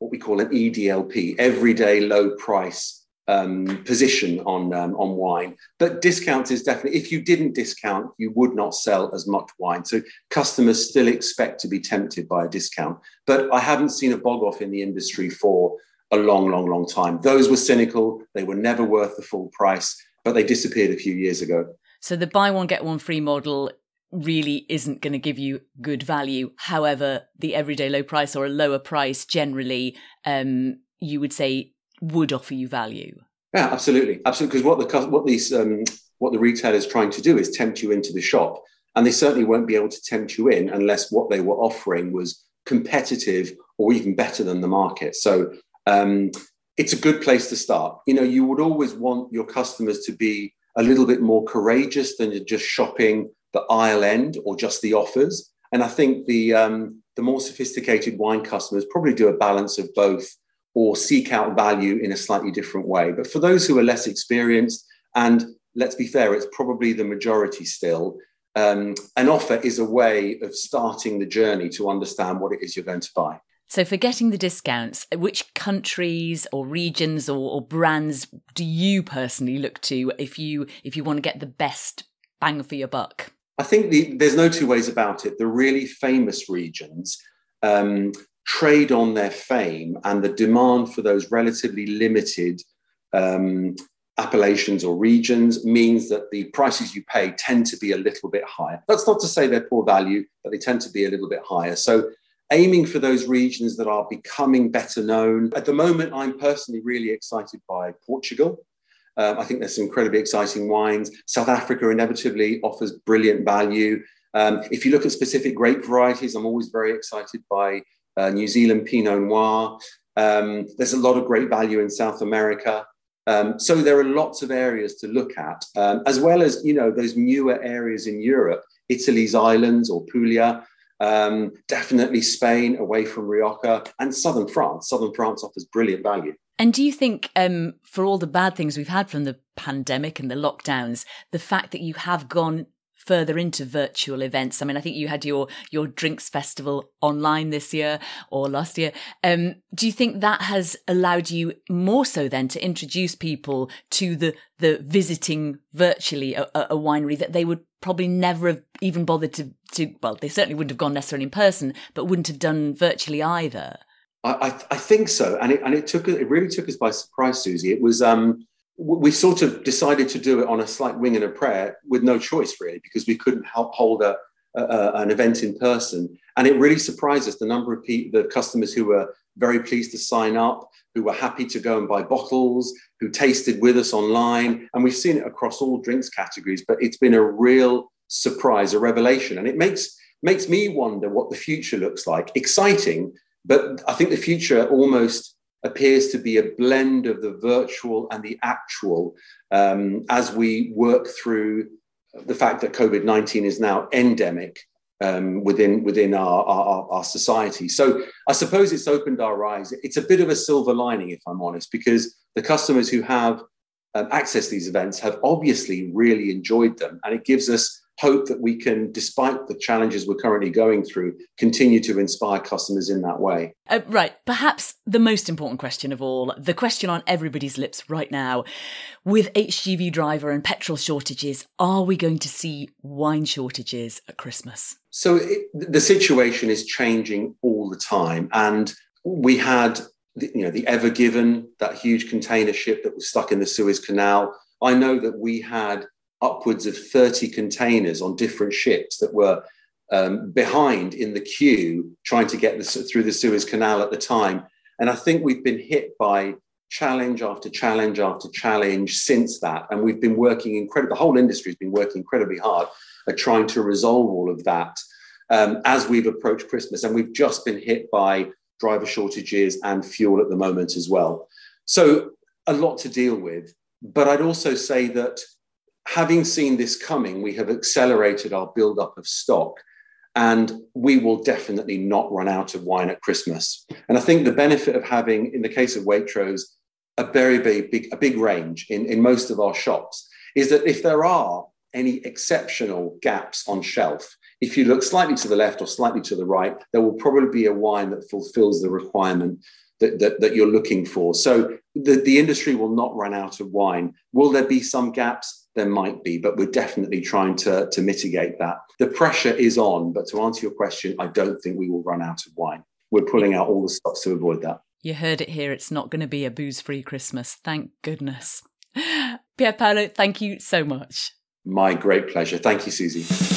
what we call an EDLP, everyday low price um, position on um, on wine. But discounts is definitely if you didn't discount, you would not sell as much wine. So customers still expect to be tempted by a discount. But I haven't seen a bog off in the industry for a long, long, long time. Those were cynical. They were never worth the full price, but they disappeared a few years ago. So the buy one get one free model really isn't going to give you good value. However, the everyday low price or a lower price generally, um, you would say would offer you value. Yeah, absolutely, absolutely. Because what the what these um, what the retailer is trying to do is tempt you into the shop, and they certainly won't be able to tempt you in unless what they were offering was competitive or even better than the market. So um, it's a good place to start. You know, you would always want your customers to be a little bit more courageous than just shopping the aisle end or just the offers. And I think the um, the more sophisticated wine customers probably do a balance of both or seek out value in a slightly different way. But for those who are less experienced, and let's be fair, it's probably the majority still, um, an offer is a way of starting the journey to understand what it is you're going to buy. So, for getting the discounts, which countries or regions or, or brands do you personally look to if you if you want to get the best bang for your buck? I think the, there's no two ways about it. The really famous regions um, trade on their fame and the demand for those relatively limited um, appellations or regions means that the prices you pay tend to be a little bit higher. That's not to say they're poor value, but they tend to be a little bit higher. So aiming for those regions that are becoming better known. At the moment, I'm personally really excited by Portugal. Um, I think there's some incredibly exciting wines. South Africa inevitably offers brilliant value. Um, if you look at specific grape varieties, I'm always very excited by uh, New Zealand Pinot Noir. Um, there's a lot of great value in South America. Um, so there are lots of areas to look at, um, as well as you know those newer areas in Europe, Italy's islands or Puglia, um, definitely Spain away from Rioja, and southern France. Southern France offers brilliant value. And do you think, um, for all the bad things we've had from the pandemic and the lockdowns, the fact that you have gone further into virtual events. I mean, I think you had your your drinks festival online this year or last year. Um, do you think that has allowed you more so then to introduce people to the the visiting virtually a, a winery that they would probably never have even bothered to to well, they certainly wouldn't have gone necessarily in person, but wouldn't have done virtually either. I, I, I think so, and it and it took it really took us by surprise, Susie. It was um we sort of decided to do it on a slight wing and a prayer with no choice really because we couldn't help hold a, a, an event in person. And it really surprised us the number of people the customers who were very pleased to sign up who were happy to go and buy bottles who tasted with us online. And we've seen it across all drinks categories but it's been a real surprise a revelation. And it makes makes me wonder what the future looks like. Exciting but i think the future almost appears to be a blend of the virtual and the actual um, as we work through the fact that COVID 19 is now endemic um, within, within our, our, our, society. So I suppose it's opened our eyes. It's a bit of a silver lining, if I'm honest, because the customers who have um, access these events have obviously really enjoyed them. And it gives us hope that we can, despite the challenges we're currently going through, continue to inspire customers in that way. Uh, right. Perhaps the most important question of all, the question on everybody's lips right now. With HGV driver and petrol shortages, are we going to see wine shortages at Christmas? So it, the situation is changing all the time. And we had, you know, the Ever Given, that huge container ship that was stuck in the Suez Canal. I know that we had upwards of 30 containers on different ships that were um, behind in the queue trying to get this through the Suez Canal at the time. And I think we've been hit by challenge after challenge after challenge since that. And we've been working incredibly, the whole industry has been working incredibly hard at trying to resolve all of that um, as we've approached Christmas. And we've just been hit by driver shortages and fuel at the moment as well. So a lot to deal with. But I'd also say that having seen this coming, we have accelerated our build-up of stock. And we will definitely not run out of wine at Christmas. And I think the benefit of having, in the case of Waitrose, a very, big, a big range in, in most of our shops is that if there are any exceptional gaps on shelf, if you look slightly to the left or slightly to the right, there will probably be a wine that fulfills the requirement that, that, that, you're looking for. So the, the industry will not run out of wine. Will there be some gaps? there might be, but we're definitely trying to, to mitigate that. The pressure is on, but to answer your question, I don't think we will run out of wine. We're pulling out all the stops to avoid that. You heard it here. It's not going to be a booze free Christmas. Thank goodness. [LAUGHS] Pier Paolo, thank you so much. My great pleasure. Thank you, Susie.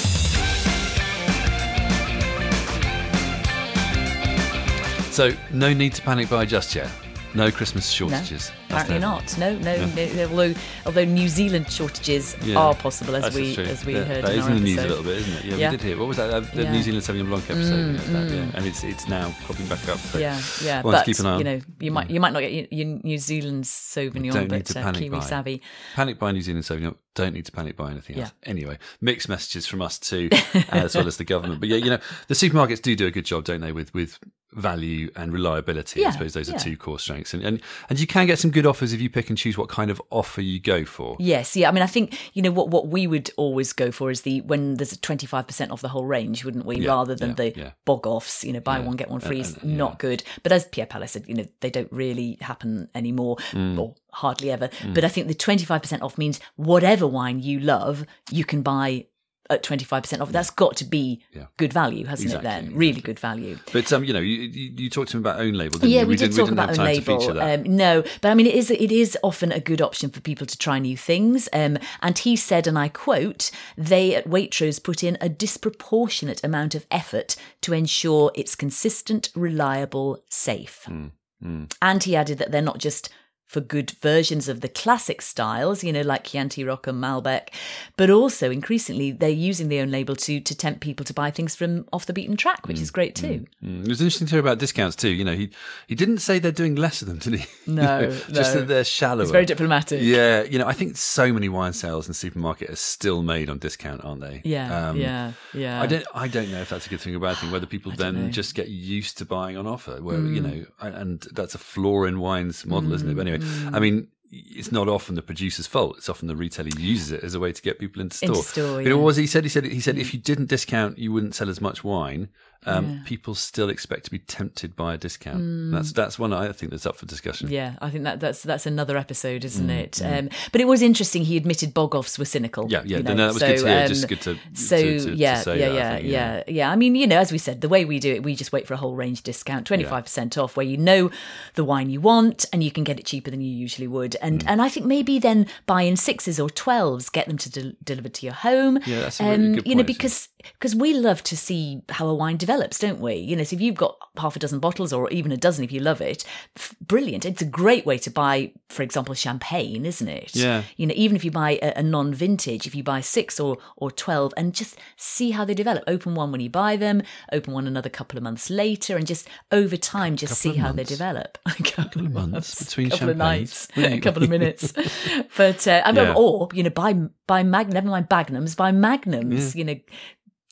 So, no need to panic buy just yet. No Christmas shortages. No, apparently not. No, no, no. Although, although New Zealand shortages yeah. are possible, as we as we yeah, heard. That is in the news a little bit, isn't it? Yeah, yeah, we did hear. What was that? The New Zealand Sauvignon Blanc episode. Mm, that, mm. yeah, and it's it's now popping back up. So yeah, yeah. But keep an eye you know, you might you might not get your New Zealand Sauvignon, but uh, Kiwi buy. Savvy. Panic buy New Zealand Sauvignon. Don't need to panic buy anything else. Anyway, mixed messages from us too, [LAUGHS] as well as the government. But yeah, you know, the supermarkets do do a good job, don't they, with with value and reliability. Yeah, I suppose those yeah. are two core strengths. And, and and you can get some good offers if you pick and choose what kind of offer you go for. Yes, yeah. I mean, I think you know what what we would always go for is the when there's a twenty five percent off the whole range, wouldn't we? Yeah, Rather than the bog offs, you know, buy one get one free is not good. But as Pier Paolo said, you know, they don't really happen anymore, mm. or hardly ever. Mm. But I think the twenty five percent off means whatever wine you love, you can buy at 25% off. That's got to be Yeah. good value, hasn't Exactly, it then? Really good value. But um, you know, you, you, talked to him about own label. Didn't Yeah, you? we, did didn't, talk didn't about have own time to feature label. Um, no, but I mean, it is it is often a good option for people to try new things. Um, and he said, and I quote, "They at Waitrose put in a disproportionate amount of effort to ensure it's consistent, reliable, safe." Hmm, And he added that they're not just for good versions of the classic styles, you know, like Chianti Rock and Malbec, but also increasingly they're using the own label to to tempt people to buy things from off the beaten track, which is great too. Mm, It was interesting to hear about discounts too. You know, he he didn't say they're doing less of them, [LAUGHS] did he? You No, know, just no. that they're shallower. It's very diplomatic. Yeah, you know, I think so many wine sales in supermarket are still made on discount, aren't they? Yeah, Um, yeah, yeah. I don't. I don't know if that's a good thing or bad thing. Whether people [SIGHS] then know. just get used to buying on offer, where you Mm. know, and and that's a flaw in wine's model, isn't it? But anyway, I mean, it's not often the producer's fault. It's often the retailer uses it as a way to get people into store. Into store, yeah. what was he said? He said he said if mm. you didn't discount, you wouldn't sell as much wine. Um, People still expect to be tempted by a discount. That's that's one I think that's up for discussion. Mm. Yeah, I think that that's that's another episode, isn't Mm, it? Um, but it was interesting. He admitted Bogoffs were cynical. Yeah, yeah, you no, that was good to hear, um, just good to- so to- to- to yeah, say yeah, that, yeah, think, yeah, yeah. yeah. I mean, you know, as we said, the way we do it, we just wait for a whole range discount, twenty five percent off, where you know the wine you want and you can get it cheaper than you usually would. And Mm. and I think maybe then buy in sixes or twelves, get them to deliver to your home. Yeah, that's a really good point, You know, because because we love to see how a wine develops, don't we? You know, so if you've got half a dozen bottles or even a dozen if you love it, f- brilliant. It's a great way to buy, for example, champagne, isn't it? Yeah. You know, even if you buy a, a non-vintage, if you buy six or or twelve, and just see how they develop. Open one when you buy them, open one another couple of months later, and just over time, just see how they develop. [LAUGHS] a couple of months between couple of champagnes. nights, [LAUGHS] a couple of minutes. [LAUGHS] but uh, I mean, Yeah. or you know, buy buy mag, never mind magnums, buy magnums. You know,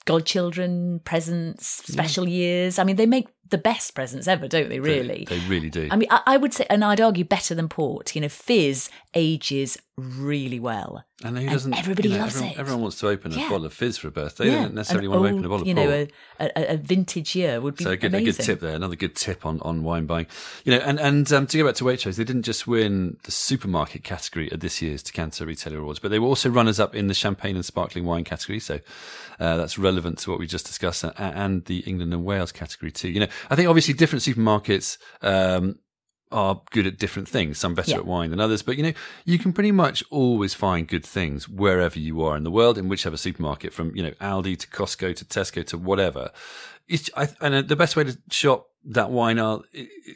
godchildren presents, special years. I mean, they make the best presents ever, don't they? Really. They really do. I mean, I, I would say, and I'd argue better than port. You know, fizz ages really well. And who doesn't? everybody you know, loves everyone, it. Everyone wants to open a Yeah. bottle of fizz for a birthday. They don't necessarily An want to open a bottle of you know, a, a, a vintage year would be So a good, a good tip there. Another good tip on, on wine buying. You know, and and um, to go back to Waitrose, they didn't just win the supermarket category at this year's Decanter Retailer Awards, but they were also runners up in the champagne and sparkling wine category. So uh, that's relevant to what we just discussed, uh, and the England and Wales category too. You know, I think obviously different supermarkets. Um, are good at different things, some better Yeah. at wine than others. But you know, you can pretty much always find good things wherever you are in the world, in whichever supermarket, from you know Aldi to Costco to Tesco to whatever. It's, I, and uh, the best way to shop that wine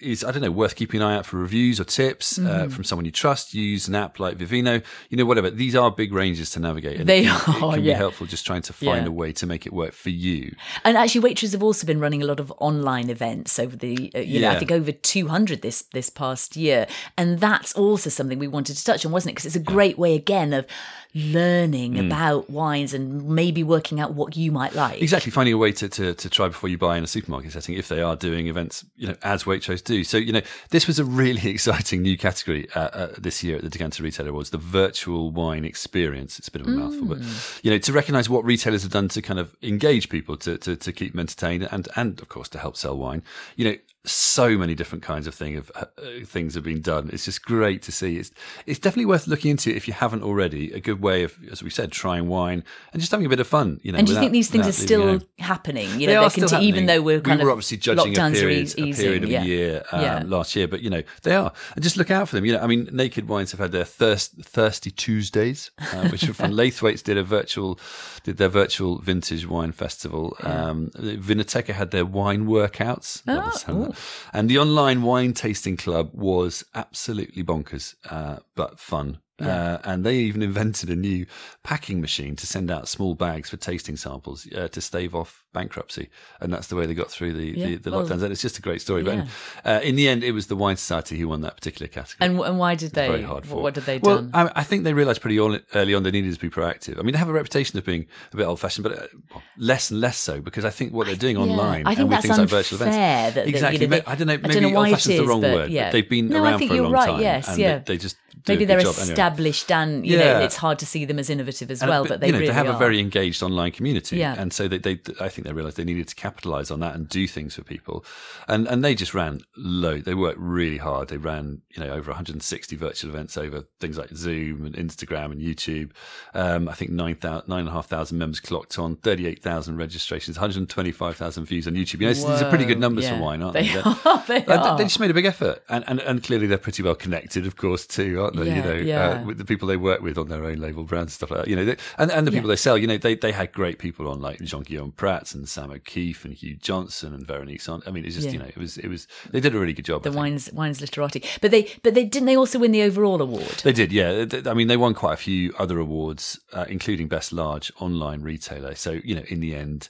is, I don't know, worth keeping an eye out for reviews or tips Mm-hmm. uh, from someone you trust. Use an app like Vivino, you know, whatever. These are big ranges to navigate. And They it [LAUGHS] can, are, it can yeah. be helpful just trying to find Yeah. a way to make it work for you. And actually, Waitrose have also been running a lot of online events over the, uh, you know, I think over 200 this this past year, and that's also something we wanted to touch on, wasn't it? Because it's a great way again of learning Mm. about wines and maybe working out what you might like. Exactly, finding a way to, to, to try before you buy in a supermarket setting if they are doing events, you know, as Waitrose do. So, you know, this was a really [LAUGHS] exciting new category uh, uh, this year at the Decanter Retailer Awards, the virtual wine experience. It's a bit of a mouthful, but, you know, to recognise what retailers have done to kind of engage people, to, to, to keep them entertained and, and, of course, to help sell wine. You know, so many different kinds of thing of uh, things have been done. It's just great to see. It's it's definitely worth looking into if you haven't already. A good way of, as we said, trying wine and just having a bit of fun. You know, And do you think these things are without leaving still happening? You They know, are still conti- even though we're kind we were of obviously judging a period, eas- a period of yeah. a year um, Yeah. last year, but you know they are, and just look out for them. You know, I mean, Naked Wines have had their thirst, thirsty Tuesdays, uh, which were fun. [LAUGHS] Laithwaites did a virtual, did their virtual vintage wine festival. Um, Vinoteca had their wine workouts, Love and the online wine tasting club was absolutely bonkers, uh, but fun. Uh, and they even invented a new packing machine to send out small bags for tasting samples uh, to stave off bankruptcy, and that's the way they got through the, the, Yeah, the well, lockdowns. And it's just a great story. yeah. But uh, in the end, it was the Wine Society who won that particular category. And, and why did they? very hard what, fought. what did they well, done? I, I think they realised pretty early on they needed to be proactive. I mean, they have a reputation of being a bit old fashioned, but uh, well, less and less so because I think what they're doing Yeah, online I think and with things like virtual events, that- that, you exactly. know, they- I don't know. Maybe don't know why old fashioned is the wrong but word. yeah. But they've been No, I around think for a you're long right, time. yes, and yeah. they, they just do Maybe they're job anyway. established and you Yeah. know it's hard to see them as innovative as And, well, but they you know, really they have are. a very engaged online community, Yeah. and so they, they, I think they realised they needed to capitalise on that and do things for people, and and they just ran low. They worked really hard. They ran you know over 160 virtual events over things like Zoom and Instagram and YouTube. Um, I think nine thousand nine and a half thousand members clocked on, 38,000 registrations, 125,000 views on YouTube. You know, these are pretty good numbers yeah. for wine, aren't They they? [LAUGHS] are, they are. They just made a big effort, and, and and clearly they're pretty well connected, of course, too, aren't they? Yeah, you know, yeah. uh, with the people they work with on their own label brands, stuff like that. You know, they, and and the people Yeah. they sell. You know, they they had great people on like Jean Guillaume Prats and Sam O'Keefe and Hugh Johnson and Veronique. Son. I mean, it's just you know, it was it was they did a really good job. the wines wines literati. But they but they didn't they also win the overall award? They did, yeah. I mean, they won quite a few other awards, uh, including Best Large Online Retailer. So, you know, in the end,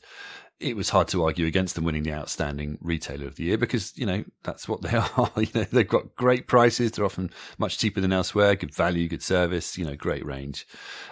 it was hard to argue against them winning the Outstanding Retailer of the Year because, you know, that's what they [LAUGHS] are. you know, they've got great prices. They're often much cheaper than elsewhere. Good value, good service, you know, great range.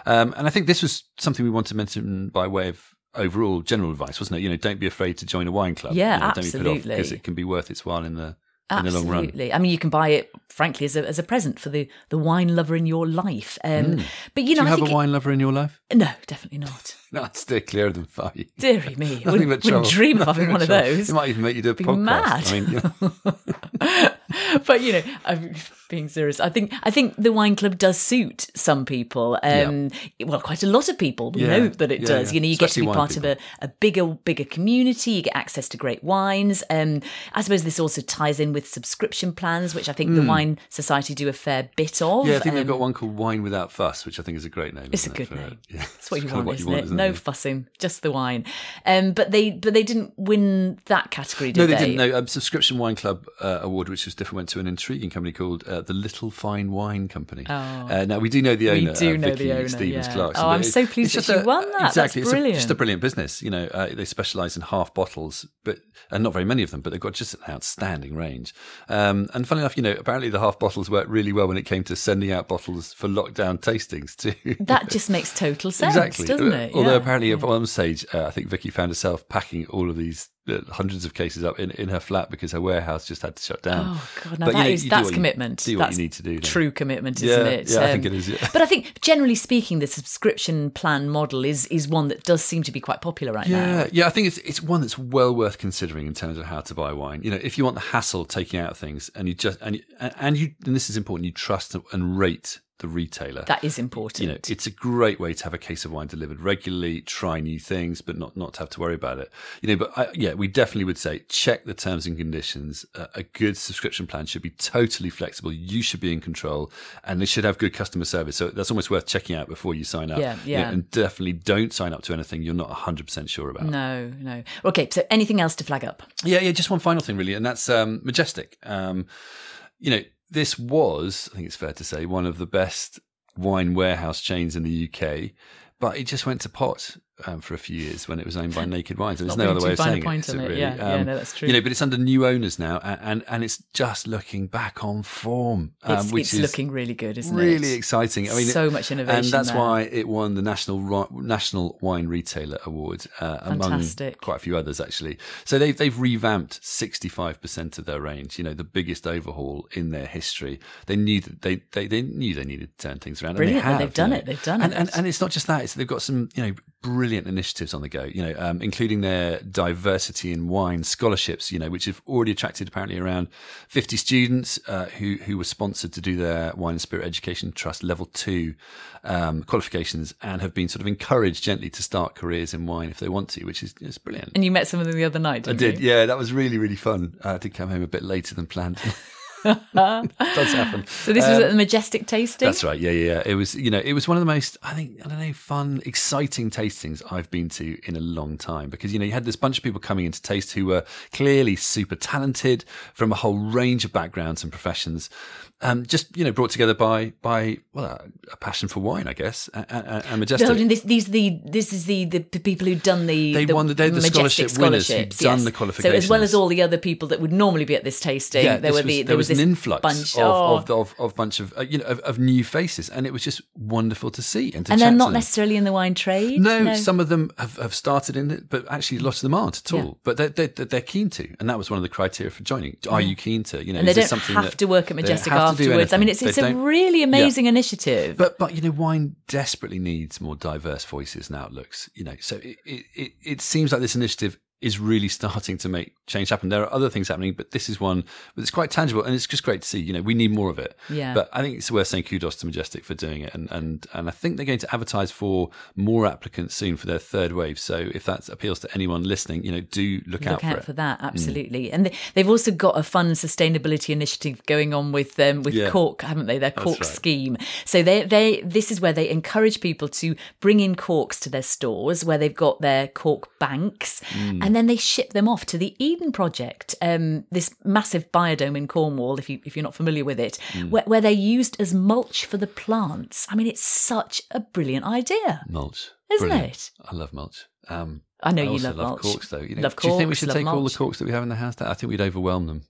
Um, and I think this was something we want to mention by way of overall general advice, wasn't it? You know, don't be afraid to join a wine club. Yeah, you know, Don't be put off absolutely. because it can be worth its while in the, in the long run. Absolutely. I mean, you can buy it, frankly, as a, as a present for the, the wine lover in your life. Um, But, you know. Do you I have a it- wine lover in your life? no, definitely not. [LAUGHS] No, steer clear of them, Fabi. Deary me. [LAUGHS] Wouldn't, wouldn't dream of Nothing having one of those. It might even make you do a Be podcast. mad. I mean, you know, [LAUGHS] [LAUGHS] but you know, I'm being serious. I think I think the wine club does suit some people. Um, Well, quite a lot of people. We Yeah, know that it yeah, does. You know, you get to be part of a, a bigger bigger community. You get access to great wines. Um, I suppose this also ties in with subscription plans, which I think the Wine Society do a fair bit of. Hmm. yeah, I think they've Um, got one called Wine Without Fuss, which I think is a great name. It's a isn't it, good for- name. Yeah, That's [LAUGHS] what you kind of want, isn't it? isn't no fussing, just the wine. Um, but they but they didn't win that category, did No, they, didn't. No, um, Subscription Wine Club uh, award, which was different, went to an intriguing company called uh, the Little Fine Wine Company. Oh. Uh, now we do know the owner, We do uh, know Vicky the owner, Stevens yeah. Clarkson. Oh, I'm so pleased that she a- won that. That's Exactly, it's a- brilliant. just a brilliant business. You know, uh, they specialise in half bottles, but and not very many of them, but they've got just an outstanding range. Um, and funny enough, you know, apparently the half bottles worked really well when it came to sending out bottles for lockdown tastings too. [LAUGHS] That just makes total sense, exactly. doesn't it? Although Yeah. apparently at one stage, uh, I think Vicky found herself packing all of these hundreds of cases up in, in her flat because her warehouse just had to shut down. Oh god, now But, that know, is that's you- commitment. do what that's you need to do, don't? True commitment, isn't it? Um, yeah, I think it is, yeah. But I think generally speaking, the subscription plan model is is one that does seem to be quite popular right now. Yeah, yeah, I think it's it's one that's well worth considering in terms of how to buy wine. You know, if you want the hassle of taking out things, and you just and you, and you and this is important, you trust and rate the retailer. That is important. you know, it's a great way to have a case of wine delivered regularly, try new things, but not not to have to worry about it. You know, but I, yeah, we definitely would say check the terms and conditions. Uh, a good subscription plan should be totally flexible. You should be in control, and they should have good customer service. So that's almost worth checking out before you sign up. Yeah, You know, yeah. and definitely don't sign up to anything you're not 100 percent sure about. no, no. Okay, so anything else to flag up? Yeah, yeah. Just one final thing, really, and that's um, Majestic. Um, you know, this was, I think it's fair to say, one of the best wine warehouse chains in the UK, but it just went to pot um, for a few years when it was owned by [LAUGHS] Naked Wines. There's no other way of saying it. it really? Yeah, yeah, no, that's true. You know, but it's under new owners now, a- and and it's just looking back on form, um, It's, which it's is looking really good, isn't really it? Really exciting. I mean, so it- much innovation, and that's there. why it won the national national wine retailer award uh, among quite a few others actually. So they've they've revamped sixty five percent of their range. You know, the biggest overhaul in their history. They knew that they they, they knew they needed to turn things around. Brilliant and they they've have, done you know. it. They've done and, it. And and it's not just that. It's they've got some you know brilliant initiatives on the go. You know, um, including their diversity in wine scholarships. You know, which have already attracted apparently around fifty students uh, who who were sponsored to do their wine and spirit education trust level two um, qualifications and have been sort of encouraged gently to start careers in wine if they want to, which is is brilliant. And you met some of them the other night. I did, You? yeah. That was really, really fun. Uh, I did come home a bit later than planned. [LAUGHS] does happen. [LAUGHS] So this was Um, at the Majestic tasting. That's right. Yeah, yeah, yeah. It was, you know, it was one of the most, I think, I don't know, fun, exciting tastings I've been to in a long time because, you know, you had this bunch of people coming in to taste who were clearly super talented from a whole range of backgrounds and professions. Um, just, you know, brought together by, by, well, a, passion for wine, I guess, and, and, majestic. Building this, these the this is the the people who've done the They the won the- they're the scholarship winners who'd scholarships, done yes. the So as well as all the other people that would normally be at this tasting, Yeah, there were the was- there was an this influx bunch, of, oh. of, of, of bunch of uh, you know of, of new faces, and it was just wonderful to see and to and they're not necessarily in the wine trade. No, some of them have, have started in it, but actually lots of them aren't at all. Yeah. But they're, they're, they're keen to, and that was one of the criteria for joining. Are you keen to? You know, and they don't have that- to work at Majestic do afterwards. I mean, it's it's They a really amazing initiative. But but you know, wine desperately needs more diverse voices and outlooks. You know, so it, it, it seems like this initiative is really [LAUGHS] starting to make change happen. There are other things happening, but this is one that's quite tangible, and it's just great to see. You know, we need more of it. Yeah. But I think it's worth saying kudos to Majestic for doing it, and and and I think they're going to advertise for more applicants soon for their third wave. So if that appeals to anyone listening, you know, do look, out Look for out it. for that, absolutely. And they, they've also got a fun sustainability initiative going on with um, with Yeah. Cork, haven't they? Their Cork right. scheme. So they they this is where they encourage people to bring in corks to their stores where they've got their cork banks, Mm. and then they ship them off to the Eden Project, um, this massive biodome in Cornwall. If you if you're not familiar with it, Mm. where, where they're used as mulch for the plants. I mean, it's such a brilliant idea. mulch, Isn't Brilliant. it? I love mulch. Um, I know I you also love love mulch. corks, though. You know, Love do you think we should take all the corks that we have in the house? I think we'd overwhelm them.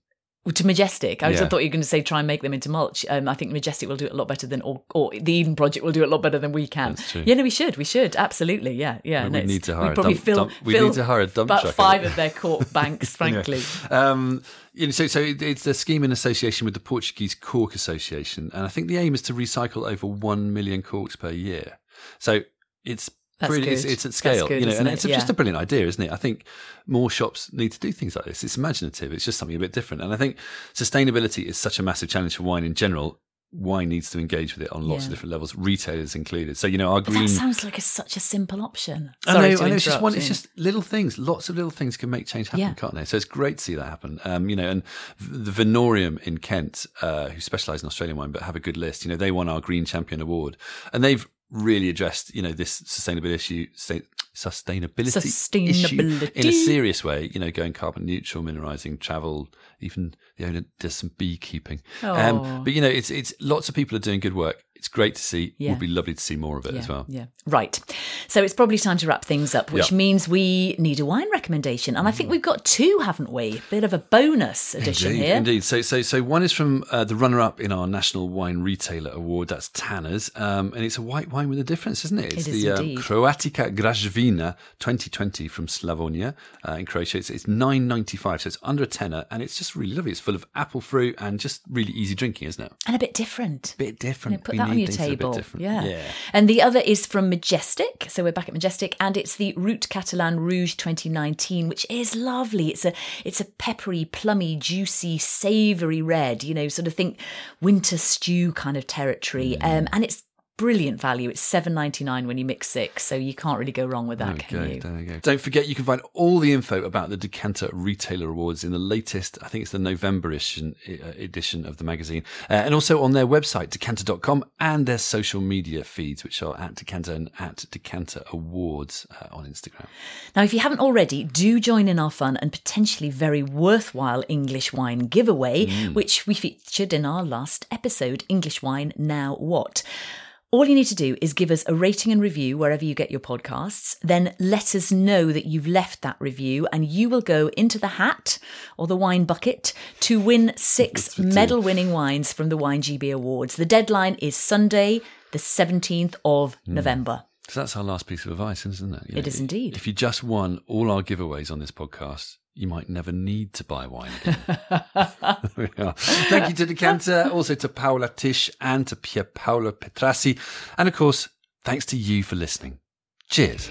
To Majestic. I Yeah. thought you were going to say try and make them into mulch. Um, I think Majestic will do it a lot better than, or, or the Eden Project will do it a lot better than we can. Yeah, no, we should. We should absolutely. Yeah, yeah. We- no, we need to hire a probably dump- fill, dump- we fill need to hire a dump about truck, five of their cork [LAUGHS] banks. Frankly, Um, you know, so so it's a scheme in association with the Portuguese Cork Association, and I think the aim is to recycle over one million corks per year. So it's really it's, it's at scale, good, you know, and it? it's just a brilliant idea, isn't it? I think more shops need to do things like this. It's imaginative. It's just something a bit different, and I think sustainability is such a massive challenge for wine in general. Wine needs to engage with it on lots Yeah. of different levels, retailers included. So you know, our But green that sounds like a, such a simple option. I Sorry know, to I know. It's just one. It's just little things. Lots of little things can make change happen, Yeah. can't they? So it's great to see that happen. Um, you know, and the Vinorium in Kent, uh, who specialise in Australian wine but have a good list. You know, they won our Green Champion Award, and they've really addressed you know this sustainability issue. Sta- sustainability, issue Sustainability. in a serious way. You know, going carbon neutral, mineralising travel. Even the owner does some beekeeping. Oh. Um, but you know, it's it's lots of people are doing good work. It's great to see. Yeah. Would be lovely to see more of it yeah, as well. Yeah, right. So it's probably time to wrap things up, which Yeah. means we need a wine recommendation, and I think we've got two, haven't we? Bit of a bonus edition Indeed, here. indeed. So, so, so one is from uh, the runner-up in our National Wine Retailer Award. That's Tanner's, um, and it's a white wine with a difference, isn't it? It's It is the um. Croatica Graševina 2020 from Slavonia uh, in Croatia. It's, it's nine ninety five, so it's under a tenner, and it's just really lovely. It's full of apple fruit and just really easy drinking, isn't it? and a bit different. A Bit different. Yeah, put We that your things that are a bit table. Yeah. yeah. And the other is from Majestic. So we're back at Majestic and it's the Root Catalan Rouge 2019, which is lovely. It's a it's a peppery, plummy, juicy, savoury red, you know, sort of think winter stew kind of territory. Mm. Um, and it's brilliant value. It's seven ninety nine when you mix six, so you can't really go wrong with that, can Okay, you? there you go. Don't forget, you can find all the info about the Decanter Retailer Awards in the latest, I think it's the November edition, uh, edition of the magazine, uh, and also on their website, decanter.com, and their social media feeds, which are at Decanter and at Decanter Awards uh, on Instagram. Now, if you haven't already, do join in our fun and potentially very worthwhile English wine giveaway, which we featured in our last episode English Wine Now What? All you need to do is give us a rating and review wherever you get your podcasts. Then let us know that you've left that review, and you will go into the hat or the wine bucket to win six medal winning wines from the Wine GB Awards. The deadline is Sunday, the 17th of hmm. November. So that's our last piece of advice, isn't it? You It is indeed. If you just won all our giveaways on this podcast, you might never need to buy wine again. There we are. Thank you to Decanter, also to Paola Tisch and to Pier Paolo Petrassi. And of course, thanks to you for listening. Cheers.